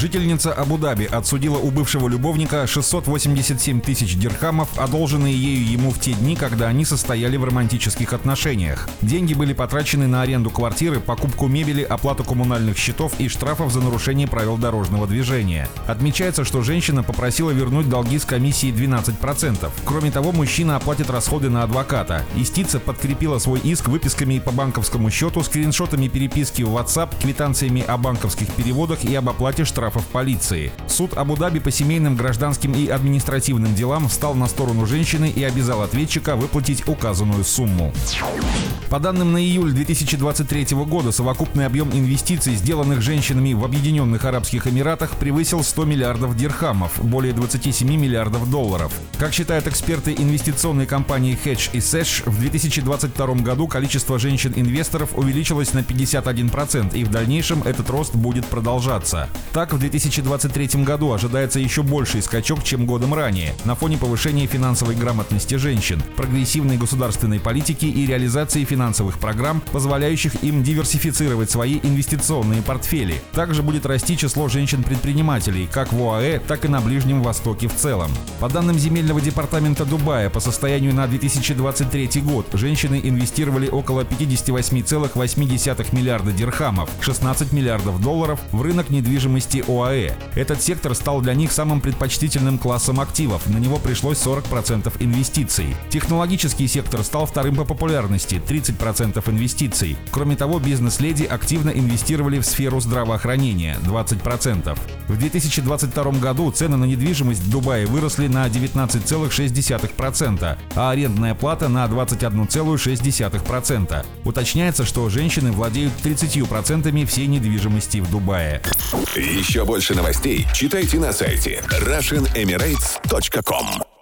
Жительница Абу-Даби отсудила у бывшего любовника 687 тысяч дирхамов, одолженные ею ему в те дни, когда они состояли в романтических отношениях. Деньги были потрачены на аренду квартиры, покупку мебели, оплату коммунальных счетов и штрафов за нарушение правил дорожного движения. Отмечается, что женщина попросила вернуть долги с комиссией 12%. Кроме того, мужчина оплатит расходы на адвоката. Истица подкрепила свой иск выписками по банковскому счету, скриншотами переписки в WhatsApp, квитанциями о банковских переводах и об оплате штрафов штрафов полиции. Суд Абу-Даби по семейным, гражданским и административным делам встал на сторону женщины и обязал ответчика выплатить указанную сумму. По данным на июль 2023 года, совокупный объем инвестиций, сделанных женщинами в Объединенных Арабских Эмиратах, превысил 100 миллиардов дирхамов, более 27 миллиардов долларов. Как считают эксперты инвестиционной компании Hedge и Sesh, в 2022 году количество женщин-инвесторов увеличилось на 51%, и в дальнейшем этот рост будет продолжаться. Так, в 2023 году ожидается еще больший скачок, чем годом ранее, на фоне повышения финансовой грамотности женщин, прогрессивной государственной политики и реализации финансовых финансовых программ, позволяющих им диверсифицировать свои инвестиционные портфели. Также будет расти число женщин-предпринимателей, как в ОАЭ, так и на Ближнем Востоке в целом. По данным земельного департамента Дубая, по состоянию на 2023 год женщины инвестировали около 58,8 миллиарда дирхамов, 16 миллиардов долларов в рынок недвижимости ОАЭ. Этот сектор стал для них самым предпочтительным классом активов, на него пришлось 40% инвестиций. Технологический сектор стал вторым по популярности, 30 30% инвестиций. Кроме того, бизнес-леди активно инвестировали в сферу здравоохранения – 20%. В 2022 году цены на недвижимость в Дубае выросли на 19,6%, а арендная плата на 21,6%. Уточняется, что женщины владеют 30% всей недвижимости в Дубае. Еще больше новостей читайте на сайте RussianEmirates.com